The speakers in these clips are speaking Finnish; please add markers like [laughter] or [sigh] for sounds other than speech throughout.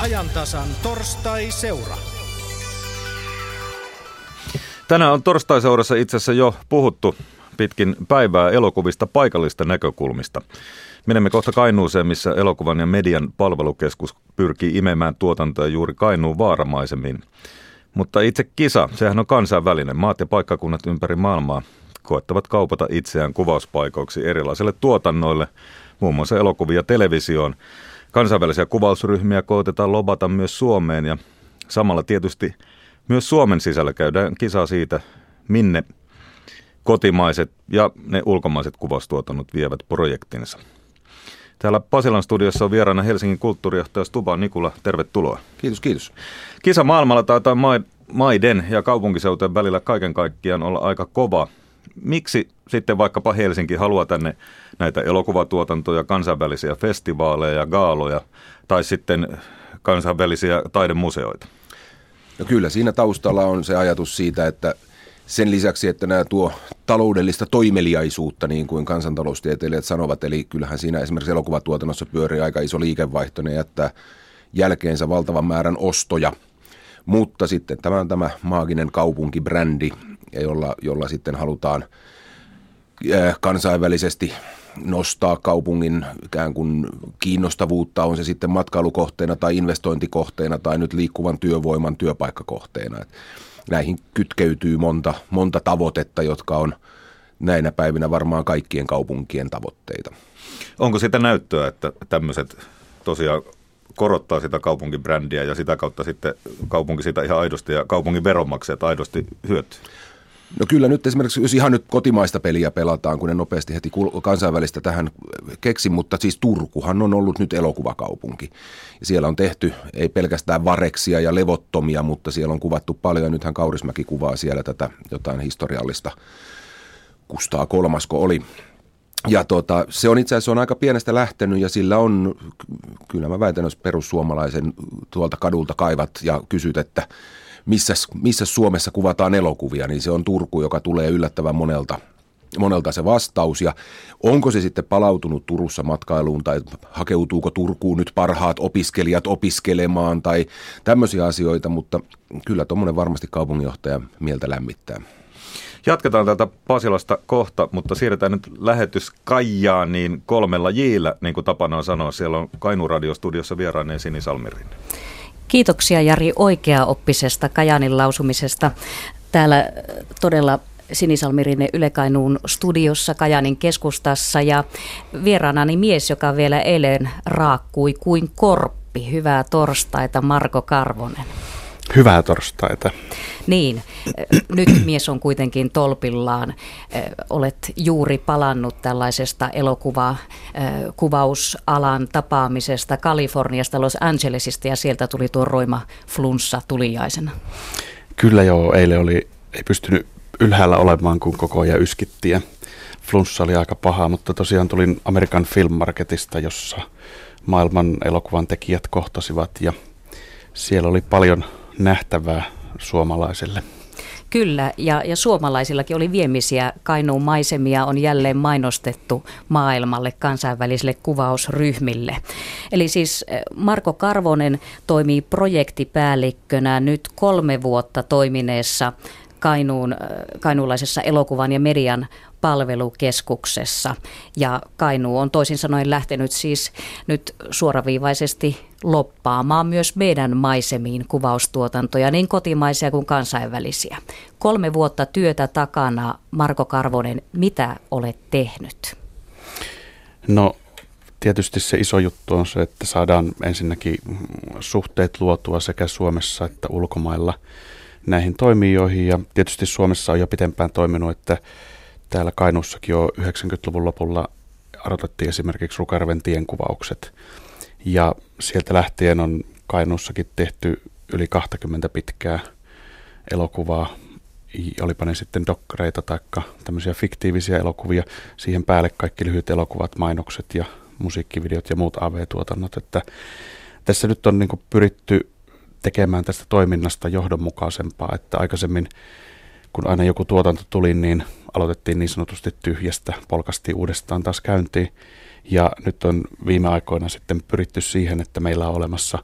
ajantasan torstai-seura. Tänään on torstai-seurassa itse asiassa jo puhuttu pitkin päivää elokuvista paikallista näkökulmista. Menemme kohta Kainuuseen, missä elokuvan ja median palvelukeskus pyrkii imemään tuotantoja juuri Kainuun vaaramaisemmin. Mutta itse kisa, sehän on kansainvälinen. Maat ja paikkakunnat ympäri maailmaa koettavat kaupata itseään kuvauspaikoiksi erilaisille tuotannoille, muun muassa elokuvia televisioon. Kansainvälisiä kuvausryhmiä koetetaan lobata myös Suomeen ja samalla tietysti myös Suomen sisällä käydään kisaa siitä, minne kotimaiset ja ne ulkomaiset kuvaustuotannot vievät projektinsa. Täällä Pasilan studiossa on vieraana Helsingin kulttuurijohtaja Stuba Nikula. Tervetuloa. Kiitos, kiitos. Kisa maailmalla taitaa maiden ja kaupunkiseutujen välillä kaiken kaikkiaan olla aika kova. Miksi sitten vaikkapa Helsinki haluaa tänne näitä elokuvatuotantoja, kansainvälisiä festivaaleja ja gaaloja tai sitten kansainvälisiä taidemuseoita? No kyllä, siinä taustalla on se ajatus siitä, että sen lisäksi, että nämä tuo taloudellista toimeliaisuutta, niin kuin kansantaloustieteilijät sanovat, eli kyllähän siinä esimerkiksi elokuvatuotannossa pyörii aika iso liikevaihto, ne jättää jälkeensä valtavan määrän ostoja. Mutta sitten tämä on tämä maaginen kaupunkibrändi, jolla, jolla sitten halutaan äh, kansainvälisesti nostaa kaupungin ikään kuin kiinnostavuutta, on se sitten matkailukohteena tai investointikohteena tai nyt liikkuvan työvoiman työpaikkakohteena. Et näihin kytkeytyy monta, monta tavoitetta, jotka on näinä päivinä varmaan kaikkien kaupunkien tavoitteita. Onko sitä näyttöä, että tämmöiset tosiaan korottaa sitä kaupunkibrändiä ja sitä kautta sitten kaupunki sitä ihan aidosti ja kaupungin veronmaksajat aidosti hyötyy? No kyllä nyt esimerkiksi, jos ihan nyt kotimaista peliä pelataan, kun ne nopeasti heti kansainvälistä tähän keksin, mutta siis Turkuhan on ollut nyt elokuvakaupunki. Ja siellä on tehty ei pelkästään vareksia ja levottomia, mutta siellä on kuvattu paljon. Ja nythän Kaurismäki kuvaa siellä tätä jotain historiallista Kustaa kolmasko oli. Ja tota, se on itse asiassa on aika pienestä lähtenyt ja sillä on, kyllä mä väitän, jos perussuomalaisen tuolta kadulta kaivat ja kysyt, että missä, missä Suomessa kuvataan elokuvia, niin se on Turku, joka tulee yllättävän monelta monelta se vastaus ja onko se sitten palautunut Turussa matkailuun tai hakeutuuko Turkuun nyt parhaat opiskelijat opiskelemaan tai tämmöisiä asioita, mutta kyllä tuommoinen varmasti kaupunginjohtaja mieltä lämmittää. Jatketaan täältä Pasilasta kohta, mutta siirretään nyt lähetys Kaijaan niin kolmella jillä, niin kuin tapana on sanoa. Siellä on Kainu Radiostudiossa vieraaneen Sini Salmirin. Kiitoksia Jari oikeaoppisesta Kajanin lausumisesta. Täällä äh, todella Sinisalmirinen Ylekainuun studiossa Kajanin keskustassa ja vieraanani mies, joka vielä eilen raakkui kuin korppi. Hyvää torstaita Marko Karvonen. Hyvää torstaita. Niin, nyt mies on kuitenkin tolpillaan. Olet juuri palannut tällaisesta elokuvakuvausalan tapaamisesta Kaliforniasta, Los Angelesista ja sieltä tuli tuo roima flunssa tuliaisena. Kyllä joo, eilen oli, ei pystynyt ylhäällä olemaan, kun koko ajan yskittiin. Flunssa oli aika paha, mutta tosiaan tulin Amerikan Film Marketista, jossa maailman elokuvan tekijät kohtasivat ja siellä oli paljon nähtävää suomalaiselle. Kyllä, ja, ja suomalaisillakin oli viemisiä Kainuun maisemia on jälleen mainostettu maailmalle kansainvälisille kuvausryhmille. Eli siis eh, Marko Karvonen toimii projektipäällikkönä nyt kolme vuotta toimineessa Kainuun, äh, kainuulaisessa elokuvan ja median palvelukeskuksessa. Ja Kainuu on toisin sanoen lähtenyt siis nyt suoraviivaisesti loppaamaan myös meidän maisemiin kuvaustuotantoja, niin kotimaisia kuin kansainvälisiä. Kolme vuotta työtä takana, Marko Karvonen, mitä olet tehnyt? No tietysti se iso juttu on se, että saadaan ensinnäkin suhteet luotua sekä Suomessa että ulkomailla – näihin toimijoihin ja tietysti Suomessa on jo pitempään toiminut, että täällä Kainuussakin jo 90-luvun lopulla aloitettiin esimerkiksi Rukarven tienkuvaukset. Ja sieltä lähtien on Kainuussakin tehty yli 20 pitkää elokuvaa, olipa ne sitten dokkareita tai tämmöisiä fiktiivisiä elokuvia, siihen päälle kaikki lyhyet elokuvat, mainokset ja musiikkivideot ja muut AV-tuotannot, että tässä nyt on niin pyritty tekemään tästä toiminnasta johdonmukaisempaa, että aikaisemmin kun aina joku tuotanto tuli, niin aloitettiin niin sanotusti tyhjästä, polkastiin uudestaan taas käyntiin. Ja nyt on viime aikoina sitten pyritty siihen, että meillä on olemassa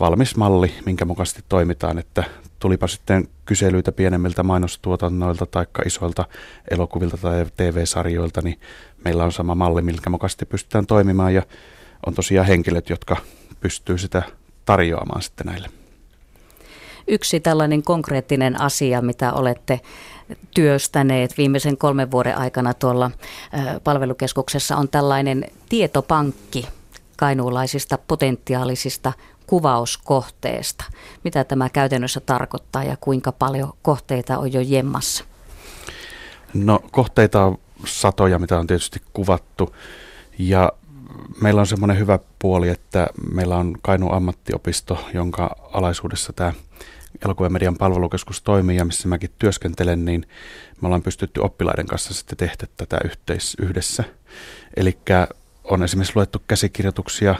valmis malli, minkä mukaisesti toimitaan, että tulipa sitten kyselyitä pienemmiltä mainostuotannoilta tai isoilta elokuvilta tai TV-sarjoilta, niin meillä on sama malli, minkä mukaisesti pystytään toimimaan ja on tosiaan henkilöt, jotka pystyy sitä tarjoamaan sitten näille. Yksi tällainen konkreettinen asia, mitä olette työstäneet viimeisen kolmen vuoden aikana tuolla palvelukeskuksessa on tällainen tietopankki kainuulaisista potentiaalisista kuvauskohteesta. Mitä tämä käytännössä tarkoittaa ja kuinka paljon kohteita on jo jemmassa? No kohteita on satoja, mitä on tietysti kuvattu. Ja meillä on semmoinen hyvä puoli, että meillä on Kainu ammattiopisto, jonka alaisuudessa tämä elokuvan median palvelukeskus toimii ja missä mäkin työskentelen, niin me ollaan pystytty oppilaiden kanssa sitten tehdä tätä yhteis- yhdessä. Eli on esimerkiksi luettu käsikirjoituksia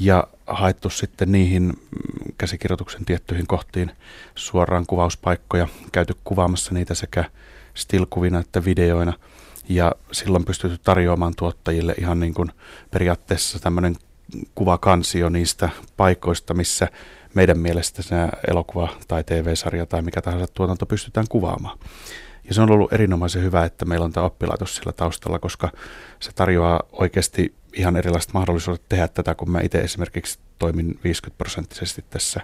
ja haettu sitten niihin mm, käsikirjoituksen tiettyihin kohtiin suoraan kuvauspaikkoja, käyty kuvaamassa niitä sekä stilkuvina että videoina. Ja silloin pystytty tarjoamaan tuottajille ihan niin kuin periaatteessa tämmöinen kuvakansio niistä paikoista, missä meidän mielestä se elokuva tai TV-sarja tai mikä tahansa tuotanto pystytään kuvaamaan. Ja se on ollut erinomaisen hyvä, että meillä on tämä oppilaitos sillä taustalla, koska se tarjoaa oikeasti ihan erilaiset mahdollisuudet tehdä tätä, kun mä itse esimerkiksi toimin 50 prosenttisesti tässä,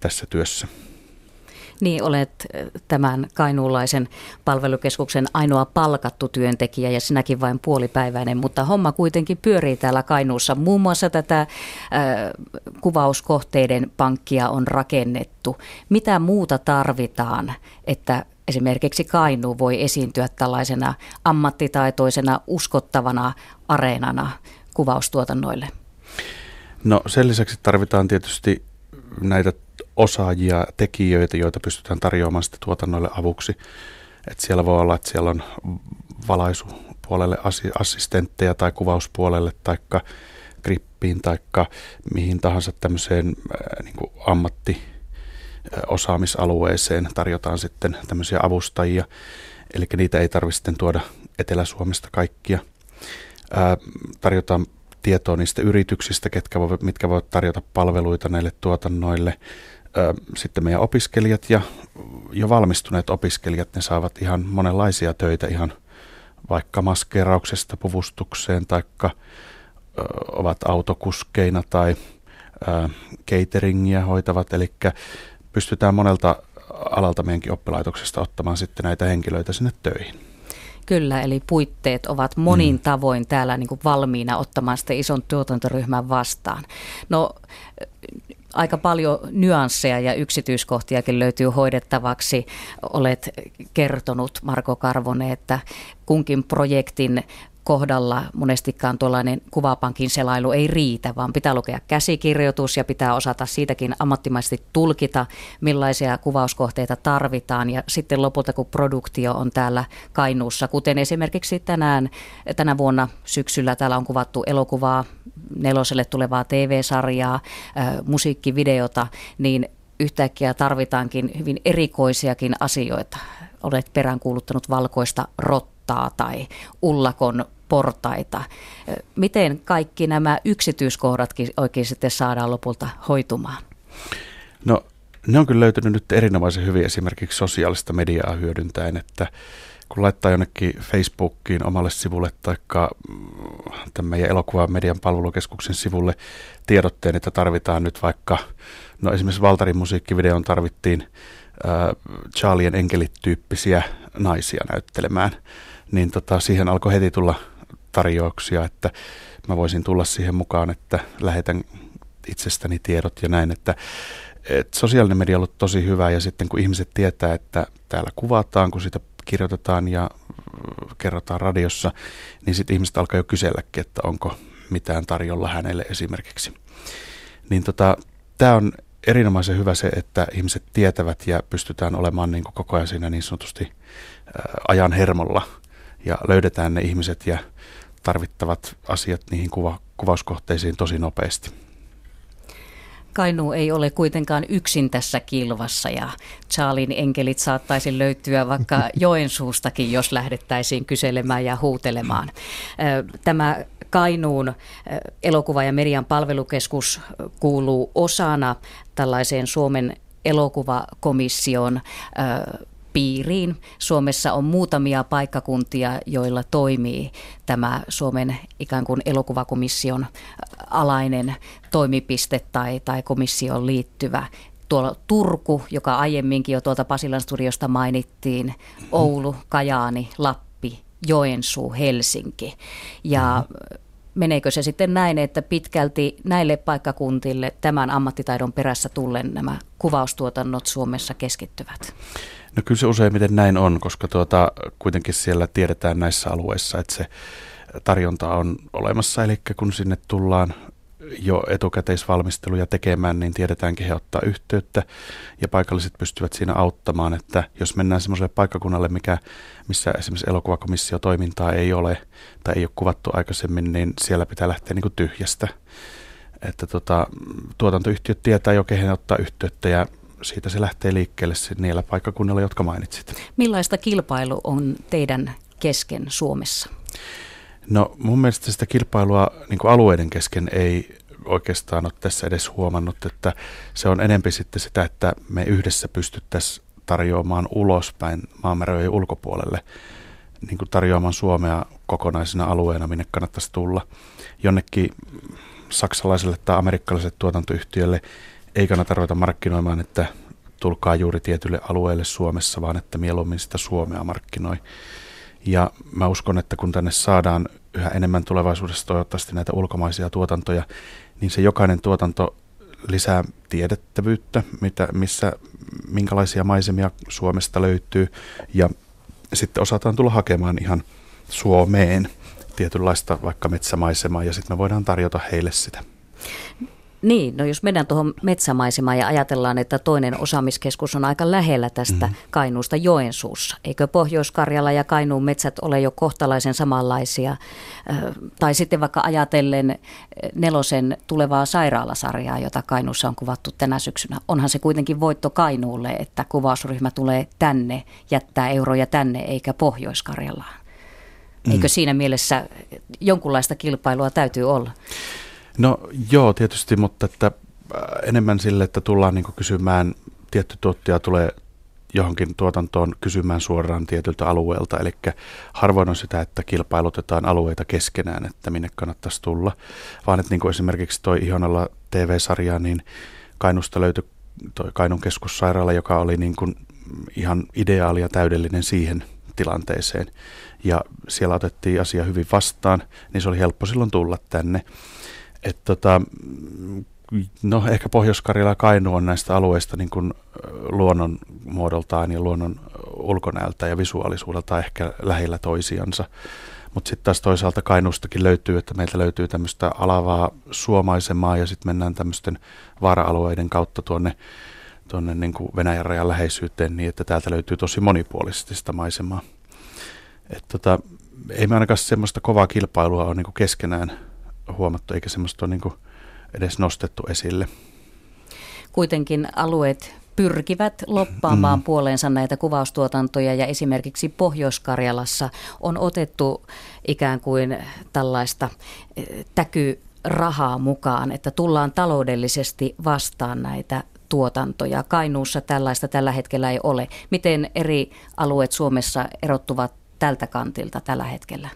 tässä työssä. Niin, olet tämän kainuulaisen palvelukeskuksen ainoa palkattu työntekijä ja sinäkin vain puolipäiväinen, mutta homma kuitenkin pyörii täällä Kainuussa. Muun muassa tätä äh, kuvauskohteiden pankkia on rakennettu. Mitä muuta tarvitaan, että esimerkiksi Kainu voi esiintyä tällaisena ammattitaitoisena, uskottavana areenana kuvaustuotannoille? No sen lisäksi tarvitaan tietysti näitä osaajia, tekijöitä, joita pystytään tarjoamaan sitten tuotannoille avuksi. Et siellä voi olla, että siellä on valaisupuolelle assistentteja tai kuvauspuolelle tai grippiin tai mihin tahansa tämmöiseen äh, niin ammatti osaamisalueeseen tarjotaan sitten tämmöisiä avustajia, eli niitä ei tarvitse sitten tuoda Etelä-Suomesta kaikkia. Ää, tarjotaan tietoa niistä yrityksistä, ketkä voivat, mitkä voivat tarjota palveluita näille tuotannoille. Sitten meidän opiskelijat ja jo valmistuneet opiskelijat, ne saavat ihan monenlaisia töitä ihan vaikka maskeerauksesta puvustukseen, taikka ovat autokuskeina tai cateringia hoitavat, eli pystytään monelta alalta meidänkin oppilaitoksesta ottamaan sitten näitä henkilöitä sinne töihin. Kyllä, eli puitteet ovat monin mm. tavoin täällä niin kuin valmiina ottamaan sitä ison tuotantoryhmän vastaan. No aika paljon nyansseja ja yksityiskohtiakin löytyy hoidettavaksi. Olet kertonut, Marko Karvonen, että kunkin projektin kohdalla monestikaan tuollainen kuvapankin selailu ei riitä, vaan pitää lukea käsikirjoitus ja pitää osata siitäkin ammattimaisesti tulkita, millaisia kuvauskohteita tarvitaan. Ja sitten lopulta, kun produktio on täällä Kainuussa, kuten esimerkiksi tänään, tänä vuonna syksyllä täällä on kuvattu elokuvaa, neloselle tulevaa TV-sarjaa, musiikkivideota, niin yhtäkkiä tarvitaankin hyvin erikoisiakin asioita. Olet peräänkuuluttanut valkoista rottaa tai ullakon portaita. Miten kaikki nämä yksityiskohdatkin oikein sitten saadaan lopulta hoitumaan? No ne on kyllä löytynyt nyt erinomaisen hyvin esimerkiksi sosiaalista mediaa hyödyntäen, että kun laittaa jonnekin Facebookiin omalle sivulle tai tämän meidän elokuvan median palvelukeskuksen sivulle tiedotteen, että tarvitaan nyt vaikka, no esimerkiksi Valtarin musiikkivideon tarvittiin äh, Charlien enkelit-tyyppisiä naisia näyttelemään, niin tota, siihen alkoi heti tulla tarjouksia, että mä voisin tulla siihen mukaan, että lähetän itsestäni tiedot ja näin, että, että sosiaalinen media on ollut tosi hyvä ja sitten kun ihmiset tietää, että täällä kuvataan, kun sitä kirjoitetaan ja kerrotaan radiossa, niin sitten ihmiset alkaa jo kyselläkin, että onko mitään tarjolla hänelle esimerkiksi. Niin tota, tämä on erinomaisen hyvä se, että ihmiset tietävät ja pystytään olemaan niin kuin koko ajan siinä niin sanotusti ajan hermolla ja löydetään ne ihmiset ja tarvittavat asiat niihin kuva, kuvauskohteisiin tosi nopeasti. Kainu ei ole kuitenkaan yksin tässä kilvassa ja Charlin enkelit saattaisi löytyä vaikka [laughs] Joensuustakin, jos lähdettäisiin kyselemään ja huutelemaan. Tämä Kainuun elokuva- ja median palvelukeskus kuuluu osana tällaiseen Suomen elokuvakomission piiriin. Suomessa on muutamia paikkakuntia, joilla toimii tämä Suomen ikään kuin elokuvakomission alainen toimipiste tai, tai komissioon liittyvä tuolla Turku, joka aiemminkin jo tuolta Pasilan studiosta mainittiin, Oulu, Kajaani, Lappi, Joensuu, Helsinki. Ja meneekö se sitten näin, että pitkälti näille paikkakuntille tämän ammattitaidon perässä tullen nämä kuvaustuotannot Suomessa keskittyvät? No kyllä se useimmiten näin on, koska tuota, kuitenkin siellä tiedetään näissä alueissa, että se tarjonta on olemassa, eli kun sinne tullaan jo etukäteisvalmisteluja tekemään, niin tiedetään, he ottaa yhteyttä ja paikalliset pystyvät siinä auttamaan, että jos mennään semmoiselle paikkakunnalle, mikä, missä esimerkiksi elokuvakomissio toimintaa ei ole tai ei ole kuvattu aikaisemmin, niin siellä pitää lähteä niin kuin tyhjästä. Että tota, tuotantoyhtiöt tietää jo, kehen ottaa yhteyttä ja siitä se lähtee liikkeelle niillä paikkakunnilla, jotka mainitsit. Millaista kilpailu on teidän kesken Suomessa? No mun mielestä sitä kilpailua niin kuin alueiden kesken ei oikeastaan ole tässä edes huomannut, että se on enempi sitten sitä, että me yhdessä pystyttäisiin tarjoamaan ulospäin maanmeren ulkopuolelle, niin kuin tarjoamaan Suomea kokonaisena alueena, minne kannattaisi tulla. Jonnekin saksalaiselle tai amerikkalaiselle tuotantoyhtiölle ei kannata ruveta markkinoimaan, että tulkaa juuri tietylle alueelle Suomessa, vaan että mieluummin sitä Suomea markkinoi. Ja mä uskon, että kun tänne saadaan yhä enemmän tulevaisuudessa toivottavasti näitä ulkomaisia tuotantoja, niin se jokainen tuotanto lisää tiedettävyyttä, mitä, missä, minkälaisia maisemia Suomesta löytyy. Ja sitten osataan tulla hakemaan ihan Suomeen tietynlaista vaikka metsämaisemaa ja sitten me voidaan tarjota heille sitä. Niin, no jos mennään tuohon metsämaisemaan ja ajatellaan, että toinen osaamiskeskus on aika lähellä tästä mm. Kainuusta Joensuussa. Eikö Pohjois-Karjala ja Kainuun metsät ole jo kohtalaisen samanlaisia? Tai sitten vaikka ajatellen nelosen tulevaa sairaalasarjaa, jota Kainuussa on kuvattu tänä syksynä. Onhan se kuitenkin voitto Kainuulle, että kuvausryhmä tulee tänne, jättää euroja tänne eikä Pohjois-Karjalaan. Eikö mm. siinä mielessä jonkunlaista kilpailua täytyy olla? No joo, tietysti, mutta että äh, enemmän sille, että tullaan niin kysymään, tietty tuottaja tulee johonkin tuotantoon kysymään suoraan tietyltä alueelta. Eli harvoin on sitä, että kilpailutetaan alueita keskenään, että minne kannattaisi tulla. Vaan että niin kuin esimerkiksi toi Ihonalla TV-sarja, niin Kainusta löytyi toi Kainun keskussairaala, joka oli niin kuin ihan ideaali ja täydellinen siihen tilanteeseen. Ja siellä otettiin asia hyvin vastaan, niin se oli helppo silloin tulla tänne. Et tota, no ehkä Pohjois-Karjala ja Kainu on näistä alueista niin kuin luonnon muodoltaan ja luonnon ulkonäöltä ja visuaalisuudelta ehkä lähellä toisiansa. Mutta sitten taas toisaalta Kainuustakin löytyy, että meiltä löytyy tämmöistä alavaa suomaisemaa ja sitten mennään tämmöisten vaara-alueiden kautta tuonne, tuonne niin kuin Venäjän rajan läheisyyteen niin, että täältä löytyy tosi monipuolisesti sitä maisemaa. Et tota, ei me ainakaan semmoista kovaa kilpailua ole niin keskenään huomattu, eikä semmoista ole niin kuin edes nostettu esille. Kuitenkin alueet pyrkivät loppaamaan mm. puoleensa näitä kuvaustuotantoja ja esimerkiksi Pohjois-Karjalassa on otettu ikään kuin tällaista eh, täkyrahaa mukaan, että tullaan taloudellisesti vastaan näitä tuotantoja. Kainuussa tällaista tällä hetkellä ei ole. Miten eri alueet Suomessa erottuvat tältä kantilta tällä hetkellä?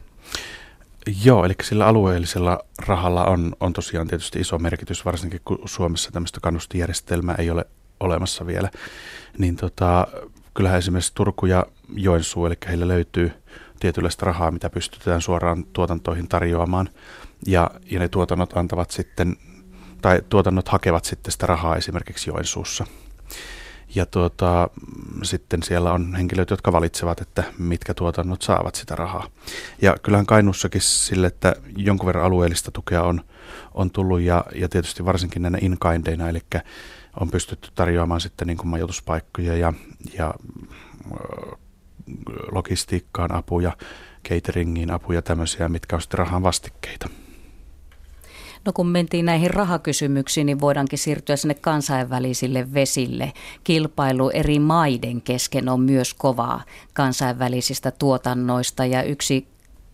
Joo, eli sillä alueellisella rahalla on, on tosiaan tietysti iso merkitys, varsinkin kun Suomessa tämmöistä kannustijärjestelmää ei ole olemassa vielä. Niin tota, kyllähän esimerkiksi Turku ja Joensuu, eli heillä löytyy tietynlaista rahaa, mitä pystytään suoraan tuotantoihin tarjoamaan. Ja, ja ne tuotannot antavat sitten, tai tuotannot hakevat sitten sitä rahaa esimerkiksi Joensuussa. Ja tuota, sitten siellä on henkilöt, jotka valitsevat, että mitkä tuotannot saavat sitä rahaa. Ja kyllähän Kainussakin sille, että jonkun verran alueellista tukea on, on tullut ja, ja tietysti varsinkin näinä inkaindeina, eli on pystytty tarjoamaan sitten niin kuin majoituspaikkoja ja, ja logistiikkaan apuja, cateringiin apuja tämmöisiä, mitkä on sitten rahan vastikkeita. No kun mentiin näihin rahakysymyksiin, niin voidaankin siirtyä sinne kansainvälisille vesille. Kilpailu eri maiden kesken on myös kovaa kansainvälisistä tuotannoista ja yksi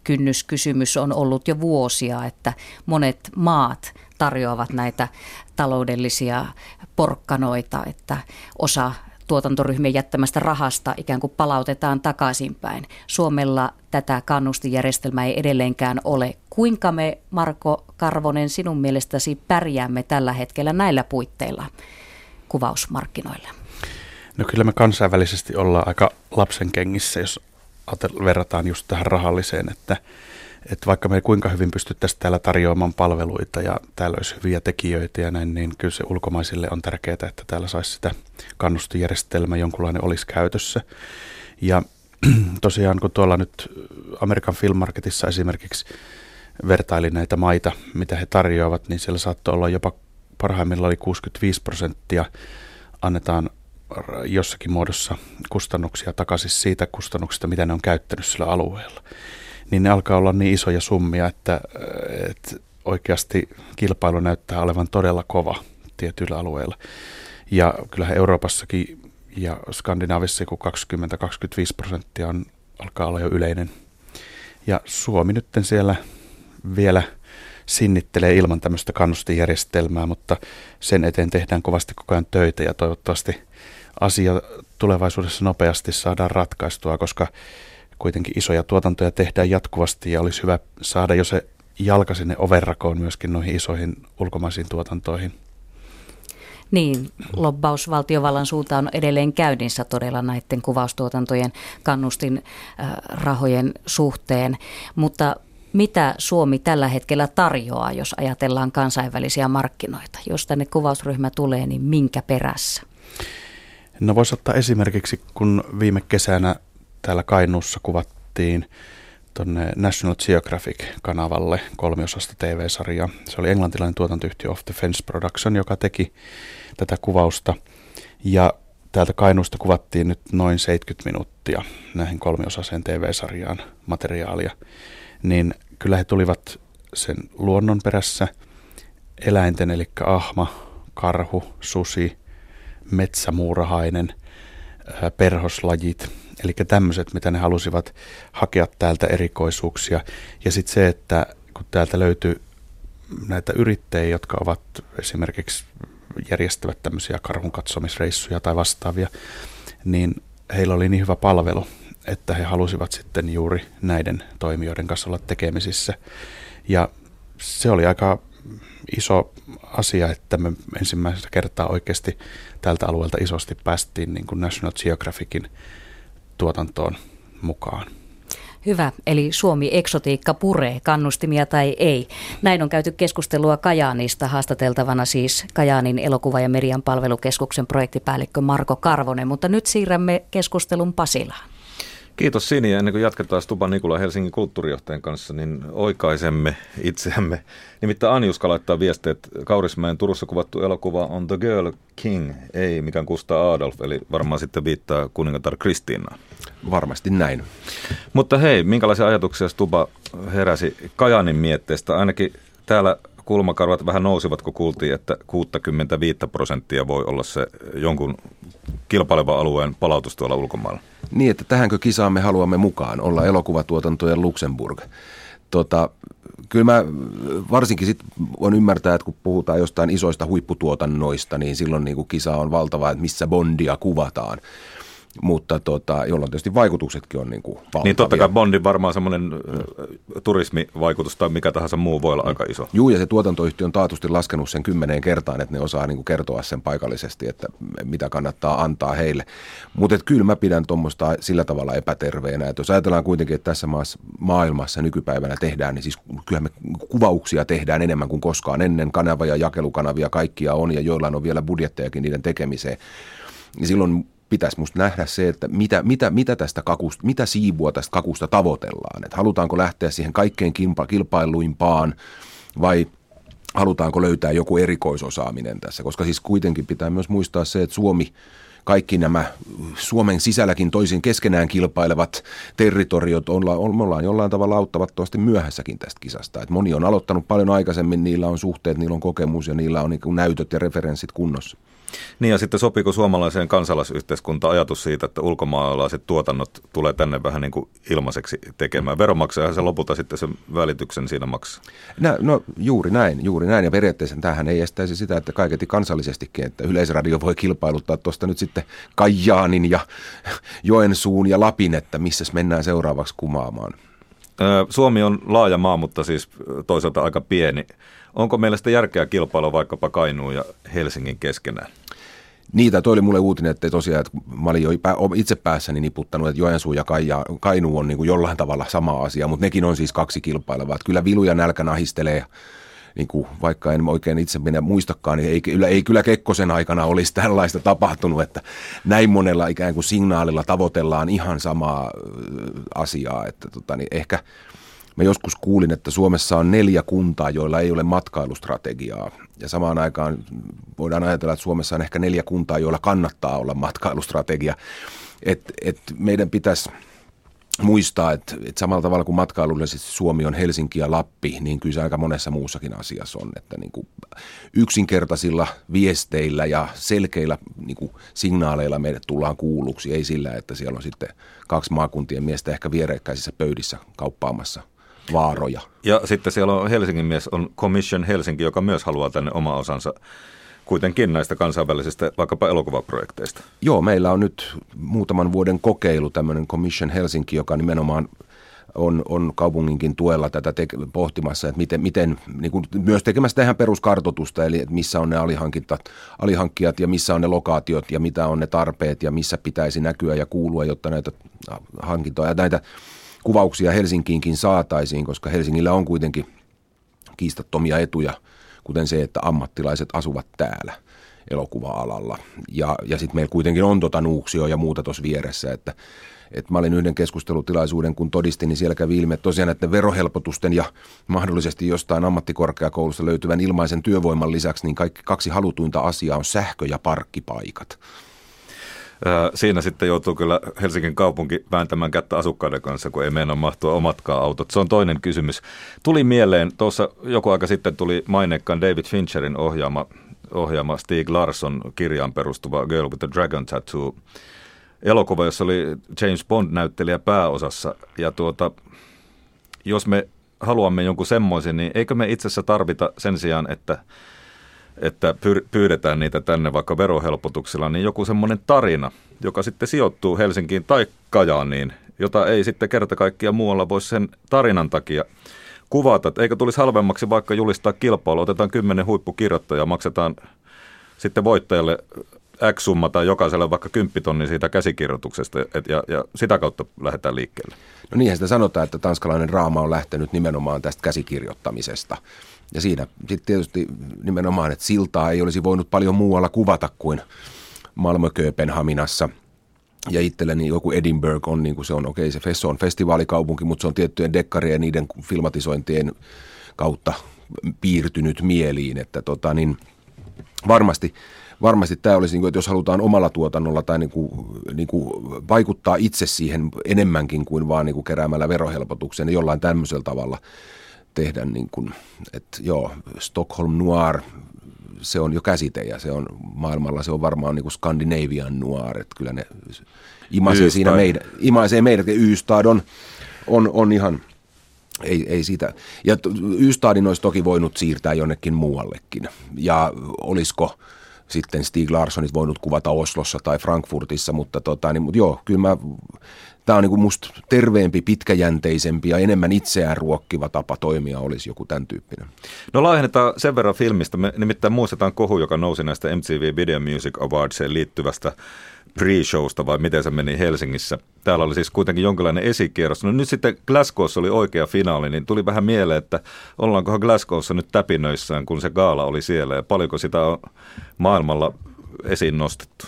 kynnyskysymys on ollut jo vuosia, että monet maat tarjoavat näitä taloudellisia porkkanoita, että osa tuotantoryhmien jättämästä rahasta ikään kuin palautetaan takaisinpäin. Suomella tätä kannustijärjestelmää ei edelleenkään ole. Kuinka me, Marko Karvonen, sinun mielestäsi pärjäämme tällä hetkellä näillä puitteilla kuvausmarkkinoilla? No kyllä me kansainvälisesti ollaan aika lapsen kengissä, jos verrataan just tähän rahalliseen, että – että vaikka me kuinka hyvin pystyttäisiin täällä tarjoamaan palveluita ja täällä olisi hyviä tekijöitä ja näin, niin kyllä se ulkomaisille on tärkeää, että täällä saisi sitä kannustijärjestelmä jonkunlainen olisi käytössä. Ja [clears throat] tosiaan kun tuolla nyt Amerikan Film Marketissa esimerkiksi vertaili näitä maita, mitä he tarjoavat, niin siellä saattoi olla jopa parhaimmillaan oli 65 prosenttia annetaan jossakin muodossa kustannuksia takaisin siitä kustannuksista, mitä ne on käyttänyt sillä alueella niin ne alkaa olla niin isoja summia, että, että oikeasti kilpailu näyttää olevan todella kova tietyillä alueilla. Ja kyllähän Euroopassakin ja Skandinaavissa kun 20-25 prosenttia on, alkaa olla jo yleinen. Ja Suomi nyt siellä vielä sinnittelee ilman tämmöistä kannustijärjestelmää, mutta sen eteen tehdään kovasti koko ajan töitä ja toivottavasti asia tulevaisuudessa nopeasti saadaan ratkaistua, koska kuitenkin isoja tuotantoja tehdään jatkuvasti ja olisi hyvä saada jo se jalka sinne overrakoon myöskin noihin isoihin ulkomaisiin tuotantoihin. Niin, lobbaus valtiovallan suuntaan on edelleen käynnissä todella näiden kuvaustuotantojen kannustin äh, rahojen suhteen, mutta mitä Suomi tällä hetkellä tarjoaa, jos ajatellaan kansainvälisiä markkinoita? Jos tänne kuvausryhmä tulee, niin minkä perässä? No voisi ottaa esimerkiksi, kun viime kesänä täällä Kainuussa kuvattiin tuonne National Geographic-kanavalle kolmiosasta TV-sarjaa. Se oli englantilainen tuotantoyhtiö Off the Fence Production, joka teki tätä kuvausta. Ja täältä Kainuusta kuvattiin nyt noin 70 minuuttia näihin kolmiosaseen TV-sarjaan materiaalia. Niin kyllä he tulivat sen luonnon perässä eläinten, eli ahma, karhu, susi, metsämuurahainen, perhoslajit – Eli tämmöiset, mitä ne halusivat hakea täältä erikoisuuksia. Ja sitten se, että kun täältä löytyy näitä yrittäjiä, jotka ovat esimerkiksi järjestävät tämmöisiä karhunkatsomisreissuja tai vastaavia, niin heillä oli niin hyvä palvelu, että he halusivat sitten juuri näiden toimijoiden kanssa olla tekemisissä. Ja se oli aika iso asia, että me ensimmäistä kertaa oikeasti tältä alueelta isosti päästiin niin kuin National Geographicin tuotantoon mukaan. Hyvä, eli Suomi eksotiikka puree, kannustimia tai ei. Näin on käyty keskustelua Kajaanista, haastateltavana siis Kajaanin elokuva- ja median palvelukeskuksen projektipäällikkö Marko Karvonen, mutta nyt siirrämme keskustelun Pasilaan. Kiitos Sini. Ja ennen kuin jatketaan Stuban Nikula Helsingin kulttuurijohtajan kanssa, niin oikaisemme itseämme. Nimittäin Anjuska laittaa viestiä, että Kaurismäen Turussa kuvattu elokuva on The Girl King, ei mikään Kusta Adolf, eli varmaan sitten viittaa kuningatar Kristiinaan. Varmasti näin. Mutta hei, minkälaisia ajatuksia Stuba heräsi Kajanin mietteestä? Ainakin täällä kulmakarvat vähän nousivat, kun kuultiin, että 65 prosenttia voi olla se jonkun kilpailevan alueen palautus tuolla ulkomailla. Niin, että tähänkö kisaan me haluamme mukaan, olla elokuvatuotantojen Luxemburg. Tota, kyllä mä varsinkin sit on ymmärtää, että kun puhutaan jostain isoista huipputuotannoista, niin silloin niin kuin kisa on valtava, että missä Bondia kuvataan mutta tota, jolloin tietysti vaikutuksetkin on niin kuin valtavia. Niin totta kai Bondin varmaan semmoinen mm. turismivaikutus tai mikä tahansa muu voi olla mm. aika iso. Juu, ja se tuotantoyhtiö on taatusti laskenut sen kymmeneen kertaan, että ne osaa niin kuin kertoa sen paikallisesti, että mitä kannattaa antaa heille. Mutta kyllä mä pidän tuommoista sillä tavalla epäterveenä, että jos ajatellaan kuitenkin, että tässä maassa, maailmassa nykypäivänä tehdään, niin siis kyllä me kuvauksia tehdään enemmän kuin koskaan ennen. Kanava- ja jakelukanavia kaikkia on, ja joillain on vielä budjettejakin niiden tekemiseen. Niin silloin pitäisi musta nähdä se, että mitä, mitä, mitä tästä kakusta, mitä siivua tästä kakusta tavoitellaan. Että halutaanko lähteä siihen kaikkein kilpailuimpaan vai halutaanko löytää joku erikoisosaaminen tässä. Koska siis kuitenkin pitää myös muistaa se, että Suomi kaikki nämä Suomen sisälläkin toisin keskenään kilpailevat territoriot, ollaan, me ollaan jollain tavalla auttavattomasti myöhässäkin tästä kisasta. Et moni on aloittanut paljon aikaisemmin, niillä on suhteet, niillä on kokemus ja niillä on niin näytöt ja referenssit kunnossa. Niin ja sitten sopiiko suomalaiseen kansalaisyhteiskuntaan ajatus siitä, että ulkomaalaiset tuotannot tulee tänne vähän niin kuin ilmaiseksi tekemään. Veronmaksajahan se lopulta sitten sen välityksen siinä maksaa. No, no juuri näin, juuri näin. Ja periaatteessa tähän ei estäisi sitä, että kaiketi kansallisestikin, että Yleisradio voi kilpailuttaa tuosta nyt sitten Kajaanin ja Joensuun ja Lapin, että missä mennään seuraavaksi kumaamaan. Suomi on laaja maa, mutta siis toisaalta aika pieni. Onko meillä sitä järkeä kilpailla vaikkapa Kainuun ja Helsingin keskenään? Niitä, toi oli mulle uutinen, että tosiaan, että mä olin jo itse päässäni niputtanut, että Joensuu ja Kainuu on niin kuin jollain tavalla sama asia, mutta nekin on siis kaksi kilpailevaa. Että kyllä vilu ja nälkä nahistelee niin kuin, vaikka en oikein itse minä muistakaan, niin ei, kyllä, ei kyllä Kekkosen aikana olisi tällaista tapahtunut, että näin monella ikään kuin signaalilla tavoitellaan ihan samaa asiaa. Että tota, niin ehkä Mä joskus kuulin, että Suomessa on neljä kuntaa, joilla ei ole matkailustrategiaa. Ja samaan aikaan voidaan ajatella, että Suomessa on ehkä neljä kuntaa, joilla kannattaa olla matkailustrategia. Et, et meidän pitäisi muistaa, että, että samalla tavalla kuin matkailullisesti Suomi on Helsinki ja Lappi, niin kyllä se aika monessa muussakin asiassa on, että niin kuin yksinkertaisilla viesteillä ja selkeillä niin kuin signaaleilla meidät tullaan kuulluksi, ei sillä, että siellä on sitten kaksi maakuntien miestä ehkä vierekkäisissä pöydissä kauppaamassa vaaroja. Ja sitten siellä on Helsingin mies, on Commission Helsinki, joka myös haluaa tänne oma osansa kuitenkin näistä kansainvälisistä vaikkapa elokuvaprojekteista. Joo, meillä on nyt muutaman vuoden kokeilu, tämmöinen Commission Helsinki, joka nimenomaan on, on kaupunginkin tuella tätä te- pohtimassa, että miten, miten niin kuin myös tekemässä tähän peruskartotusta, eli että missä on ne alihankkijat ja missä on ne lokaatiot ja mitä on ne tarpeet ja missä pitäisi näkyä ja kuulua, jotta näitä hankintoja ja näitä kuvauksia Helsinkiinkin saataisiin, koska Helsingillä on kuitenkin kiistattomia etuja, kuten se, että ammattilaiset asuvat täällä elokuva-alalla. Ja, ja sitten meillä kuitenkin on tota Nuuksio ja muuta tuossa vieressä, että että mä olin yhden keskustelutilaisuuden, kun todistin, niin siellä kävi ilmi, että tosiaan näiden verohelpotusten ja mahdollisesti jostain ammattikorkeakoulusta löytyvän ilmaisen työvoiman lisäksi, niin kaikki, kaksi halutuinta asiaa on sähkö- ja parkkipaikat. Siinä sitten joutuu kyllä Helsingin kaupunki vääntämään kättä asukkaiden kanssa, kun ei meinaa mahtua omatkaan autot. Se on toinen kysymys. Tuli mieleen, tuossa joku aika sitten tuli maineikkaan David Fincherin ohjaama, ohjaama Stieg Larsson kirjaan perustuva Girl with the Dragon Tattoo elokuva, jossa oli James Bond-näyttelijä pääosassa. Ja tuota, jos me haluamme jonkun semmoisen, niin eikö me itse asiassa tarvita sen sijaan, että että pyydetään niitä tänne vaikka verohelpotuksilla, niin joku semmoinen tarina, joka sitten sijoittuu Helsinkiin tai Kajaaniin, jota ei sitten kerta kaikkiaan muualla voi sen tarinan takia kuvata. Että eikö tulisi halvemmaksi vaikka julistaa kilpailu, otetaan kymmenen huippukirjoittajaa, maksetaan sitten voittajalle X summa tai jokaiselle vaikka kymppitonni siitä käsikirjoituksesta et, ja, ja sitä kautta lähdetään liikkeelle. No niinhän sitä sanotaan, että tanskalainen raama on lähtenyt nimenomaan tästä käsikirjoittamisesta. Ja siinä sitten tietysti nimenomaan, että siltaa ei olisi voinut paljon muualla kuvata kuin Malmö Kööpenhaminassa. Ja itselleni joku Edinburgh on, niin kuin se on, okei okay, se on festivaalikaupunki, mutta se on tiettyjen dekkarien ja niiden filmatisointien kautta piirtynyt mieliin, että tota, niin varmasti varmasti tämä olisi, niin että jos halutaan omalla tuotannolla tai niin kuin, niin kuin vaikuttaa itse siihen enemmänkin kuin vaan niin kuin keräämällä verohelpotuksen, niin jollain tämmöisellä tavalla tehdä niin kuin, että joo, Stockholm Noir, se on jo käsite ja se on maailmalla, se on varmaan niin kuin Scandinavian Noir, että kyllä ne imaisee siinä meidän, imaisee meidät, Ystad on, on, on ihan, ei, ei sitä. Ja Ystadin olisi toki voinut siirtää jonnekin muuallekin. Ja olisiko sitten Stig Larssonit voinut kuvata Oslossa tai Frankfurtissa, mutta, tota, niin, mutta joo, kyllä mä, tämä on niin musta terveempi, pitkäjänteisempi ja enemmän itseään ruokkiva tapa toimia olisi joku tämän tyyppinen. No laajennetaan sen verran filmistä. Me nimittäin muistetaan kohu, joka nousi näistä MTV Video Music Awardseen liittyvästä pre-showsta vai miten se meni Helsingissä. Täällä oli siis kuitenkin jonkinlainen esikierros. No nyt sitten Glasgowssa oli oikea finaali, niin tuli vähän mieleen, että ollaankohan Glasgowssa nyt täpinöissään, kun se gaala oli siellä ja paljonko sitä on maailmalla esiin nostettu?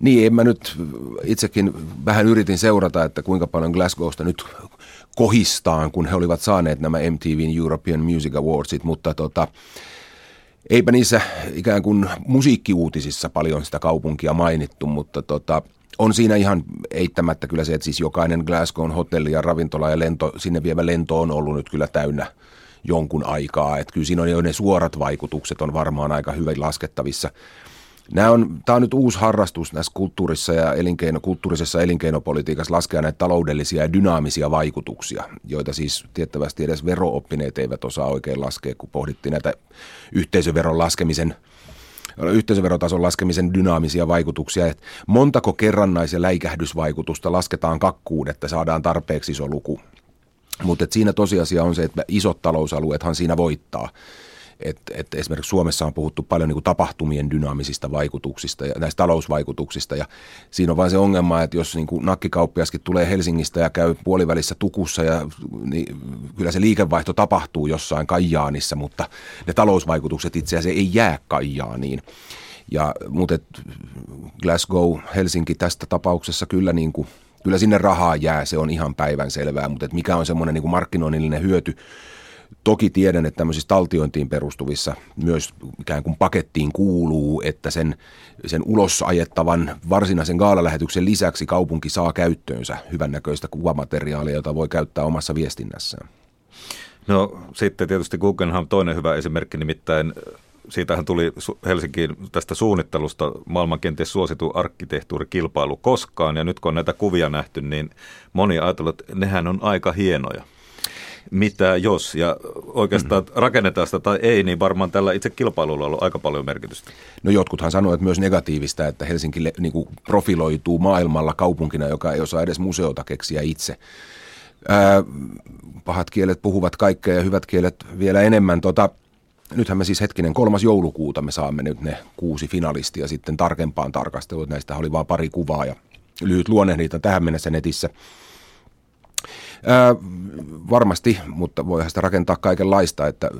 Niin, en mä nyt itsekin vähän yritin seurata, että kuinka paljon Glasgowsta nyt kohistaan, kun he olivat saaneet nämä MTVn European Music Awardsit, mutta tota, eipä niissä ikään kuin musiikkiuutisissa paljon sitä kaupunkia mainittu, mutta tota, on siinä ihan eittämättä kyllä se, että siis jokainen Glasgown hotelli ja ravintola ja lento, sinne vievä lento on ollut nyt kyllä täynnä jonkun aikaa. Että kyllä siinä on jo ne suorat vaikutukset on varmaan aika hyvin laskettavissa. Nämä on, tämä on nyt uusi harrastus näissä kulttuurissa ja elinkeino, kulttuurisessa elinkeinopolitiikassa laskea näitä taloudellisia ja dynaamisia vaikutuksia, joita siis tiettävästi edes verooppineet eivät osaa oikein laskea, kun pohdittiin näitä yhteisöveron laskemisen yhteisöverotason laskemisen dynaamisia vaikutuksia, että montako kerrannais- ja läikähdysvaikutusta lasketaan kakkuun, että saadaan tarpeeksi iso luku. Mutta siinä tosiasia on se, että isot talousalueethan siinä voittaa. Et, et esimerkiksi Suomessa on puhuttu paljon niin kuin tapahtumien dynaamisista vaikutuksista ja näistä talousvaikutuksista. Ja siinä on vain se ongelma, että jos niin kuin nakkikauppiaskin tulee Helsingistä ja käy puolivälissä tukussa, ja, niin kyllä se liikevaihto tapahtuu jossain Kajaanissa, mutta ne talousvaikutukset itse asiassa ei jää Kajaaniin. Ja, mutta et Glasgow, Helsinki tästä tapauksessa kyllä niin kuin, kyllä sinne rahaa jää, se on ihan päivän selvää, mutta et mikä on semmoinen niin kuin markkinoinnillinen hyöty, Toki tiedän, että tämmöisissä taltiointiin perustuvissa myös ikään kuin pakettiin kuuluu, että sen, sen ulos ajettavan varsinaisen gaalalähetyksen lisäksi kaupunki saa käyttöönsä hyvännäköistä kuvamateriaalia, jota voi käyttää omassa viestinnässään. No sitten tietysti Guggenheim toinen hyvä esimerkki, nimittäin siitähän tuli Helsinkiin tästä suunnittelusta maailman kenties suositu arkkitehtuurikilpailu koskaan, ja nyt kun on näitä kuvia nähty, niin moni ajatellut, että nehän on aika hienoja mitä jos. Ja oikeastaan mm. rakennetaan sitä tai ei, niin varmaan tällä itse kilpailulla on ollut aika paljon merkitystä. No jotkuthan sanoivat myös negatiivista, että Helsinki niin kuin profiloituu maailmalla kaupunkina, joka ei osaa edes museota keksiä itse. Ää, pahat kielet puhuvat kaikkea ja hyvät kielet vielä enemmän. Tota, nythän me siis hetkinen kolmas joulukuuta me saamme nyt ne kuusi finalistia sitten tarkempaan tarkasteluun. Näistä oli vain pari kuvaa ja lyhyt luonnehdinta tähän mennessä netissä. Ää, varmasti, mutta voihan sitä rakentaa kaikenlaista, että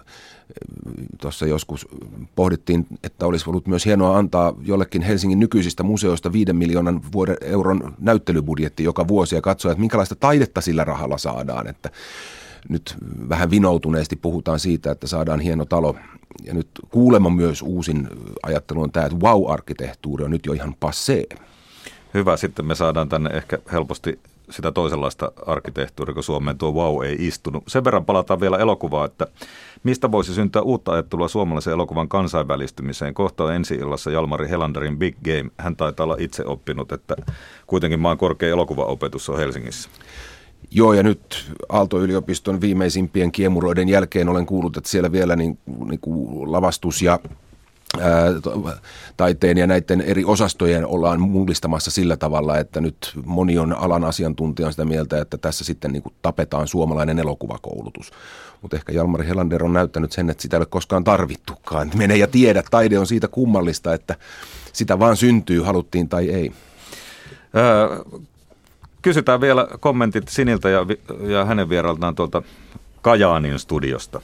tuossa joskus pohdittiin, että olisi ollut myös hienoa antaa jollekin Helsingin nykyisistä museoista 5 miljoonan vuoden euron näyttelybudjetti joka vuosi ja katsoa, että minkälaista taidetta sillä rahalla saadaan, että nyt vähän vinoutuneesti puhutaan siitä, että saadaan hieno talo. Ja nyt kuulemma myös uusin ajattelu on tämä, että wow-arkkitehtuuri on nyt jo ihan passé. Hyvä, sitten me saadaan tänne ehkä helposti sitä toisenlaista arkkitehtuuria, kun Suomeen tuo wow ei istunut. Sen verran palataan vielä elokuvaa, että mistä voisi syntyä uutta ajattelua suomalaisen elokuvan kansainvälistymiseen. Kohta ensi illassa Jalmari Helanderin Big Game. Hän taitaa olla itse oppinut, että kuitenkin maan korkea elokuvaopetus on Helsingissä. Joo, ja nyt Aalto-yliopiston viimeisimpien kiemuroiden jälkeen olen kuullut, että siellä vielä niin, niin kuin lavastus ja taiteen ja näiden eri osastojen ollaan mullistamassa sillä tavalla, että nyt moni on alan asiantuntija sitä mieltä, että tässä sitten niin kuin tapetaan suomalainen elokuvakoulutus. Mutta ehkä Jalmari Helander on näyttänyt sen, että sitä ei ole koskaan tarvittukaan. [laughs] Mene ja tiedä, taide on siitä kummallista, että sitä vaan syntyy, haluttiin tai ei. kysytään vielä kommentit Siniltä ja, ja hänen vierailtaan tuolta Kajaanin studiosta.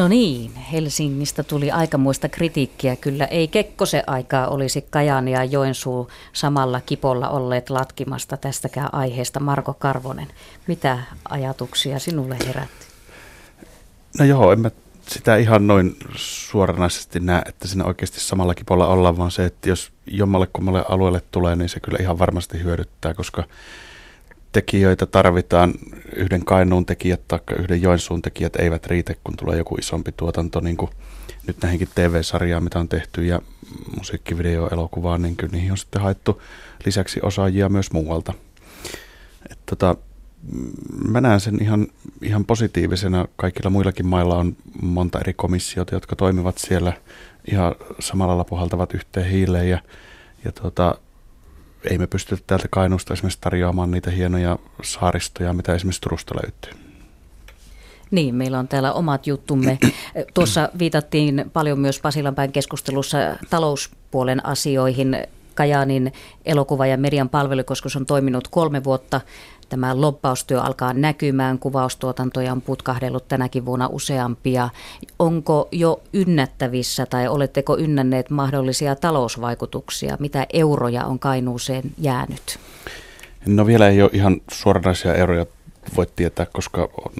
No niin, Helsingistä tuli aikamoista kritiikkiä. Kyllä ei Kekkosen aikaa olisi Kajani ja Joensuu samalla kipolla olleet latkimasta tästäkään aiheesta. Marko Karvonen, mitä ajatuksia sinulle herätti? No joo, en mä sitä ihan noin suoranaisesti näe, että siinä oikeasti samalla kipolla ollaan, vaan se, että jos jommalle kummalle alueelle tulee, niin se kyllä ihan varmasti hyödyttää, koska tekijöitä tarvitaan, yhden Kainuun tekijät tai yhden Joensuun tekijät eivät riitä, kun tulee joku isompi tuotanto, niin kuin nyt näihinkin TV-sarjaa, mitä on tehty ja musiikkivideo-elokuvaa, niin kyllä niihin on sitten haettu lisäksi osaajia myös muualta. Et tota, mä näen sen ihan, ihan positiivisena. Kaikilla muillakin mailla on monta eri komissiota, jotka toimivat siellä ihan samalla puhaltavat yhteen hiileen ja, ja tota, ei me pystytä täältä Kainuusta esimerkiksi tarjoamaan niitä hienoja saaristoja, mitä esimerkiksi Turusta löytyy. Niin, meillä on täällä omat juttumme. [clears throat] Tuossa viitattiin paljon myös Pasilanpäin keskustelussa talouspuolen asioihin. Kajaanin elokuva- ja median palvelukeskus on toiminut kolme vuotta tämä lobbaustyö alkaa näkymään, kuvaustuotantoja on putkahdellut tänäkin vuonna useampia. Onko jo ynnättävissä tai oletteko ynnänneet mahdollisia talousvaikutuksia? Mitä euroja on Kainuuseen jäänyt? No vielä ei ole ihan suoranaisia euroja voi tietää, koska on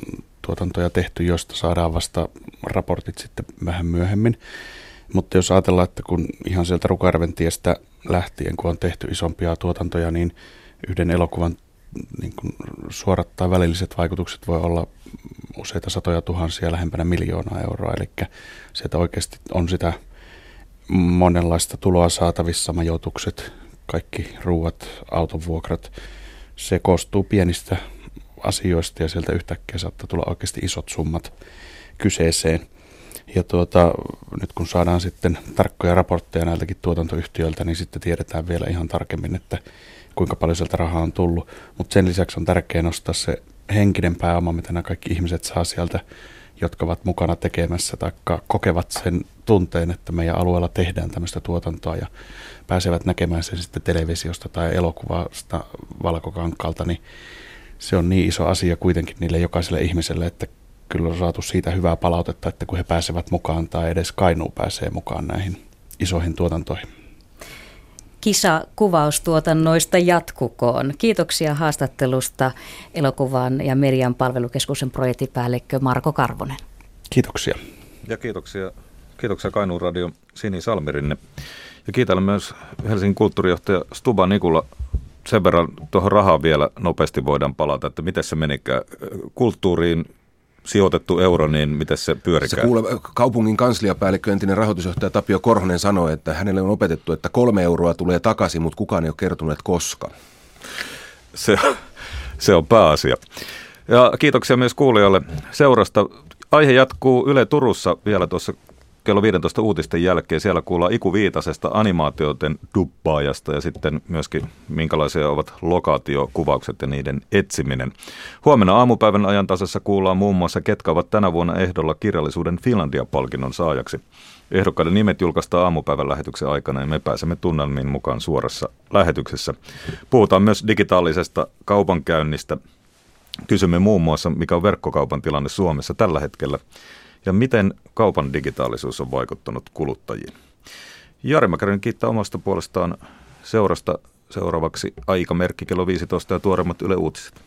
tuotantoja tehty, joista saadaan vasta raportit sitten vähän myöhemmin. Mutta jos ajatellaan, että kun ihan sieltä Rukarven tiestä lähtien, kun on tehty isompia tuotantoja, niin yhden elokuvan niin kuin suorat tai välilliset vaikutukset voi olla useita satoja tuhansia lähempänä miljoonaa euroa. Eli sieltä oikeasti on sitä monenlaista tuloa saatavissa, majoitukset, kaikki ruuat, autovuokrat. Se koostuu pienistä asioista ja sieltä yhtäkkiä saattaa tulla oikeasti isot summat kyseeseen. Ja tuota, nyt kun saadaan sitten tarkkoja raportteja näiltäkin tuotantoyhtiöiltä, niin sitten tiedetään vielä ihan tarkemmin, että kuinka paljon sieltä rahaa on tullut. Mutta sen lisäksi on tärkeää nostaa se henkinen pääoma, mitä nämä kaikki ihmiset saa sieltä, jotka ovat mukana tekemässä tai kokevat sen tunteen, että meidän alueella tehdään tämmöistä tuotantoa ja pääsevät näkemään sen sitten televisiosta tai elokuvasta valkokankalta, niin se on niin iso asia kuitenkin niille jokaiselle ihmiselle, että kyllä on saatu siitä hyvää palautetta, että kun he pääsevät mukaan tai edes Kainuu pääsee mukaan näihin isoihin tuotantoihin. Kisa kuvaustuotannoista jatkukoon. Kiitoksia haastattelusta elokuvan ja median palvelukeskuksen projektipäällikkö Marko Karvonen. Kiitoksia. Ja kiitoksia, kiitoksia Kainuun radio Sini Salmirinne. Ja kiitän myös Helsingin kulttuurijohtaja Stuba Nikula sen verran tuohon rahaan vielä nopeasti voidaan palata, että miten se menikään kulttuuriin sijoitettu euro, niin miten se pyörikää? Se kuule, kaupungin kansliapäällikkö, entinen rahoitusjohtaja Tapio Korhonen sanoi, että hänelle on opetettu, että kolme euroa tulee takaisin, mutta kukaan ei ole kertonut, että koska. Se, se on pääasia. Ja kiitoksia myös kuulijoille seurasta. Aihe jatkuu Yle Turussa vielä tuossa kello 15 uutisten jälkeen. Siellä kuullaan Iku Viitasesta animaatioiden dubbaajasta ja sitten myöskin minkälaisia ovat lokaatiokuvaukset ja niiden etsiminen. Huomenna aamupäivän ajan tasassa kuullaan muun muassa, ketkä ovat tänä vuonna ehdolla kirjallisuuden Finlandia-palkinnon saajaksi. Ehdokkaiden nimet julkaistaan aamupäivän lähetyksen aikana ja me pääsemme tunnelmiin mukaan suorassa lähetyksessä. Puhutaan myös digitaalisesta kaupankäynnistä. Kysymme muun muassa, mikä on verkkokaupan tilanne Suomessa tällä hetkellä ja miten kaupan digitaalisuus on vaikuttanut kuluttajiin. Jari Mäkärin kiittää omasta puolestaan seurasta seuraavaksi aikamerkki kello 15 ja tuoremmat Yle Uutiset.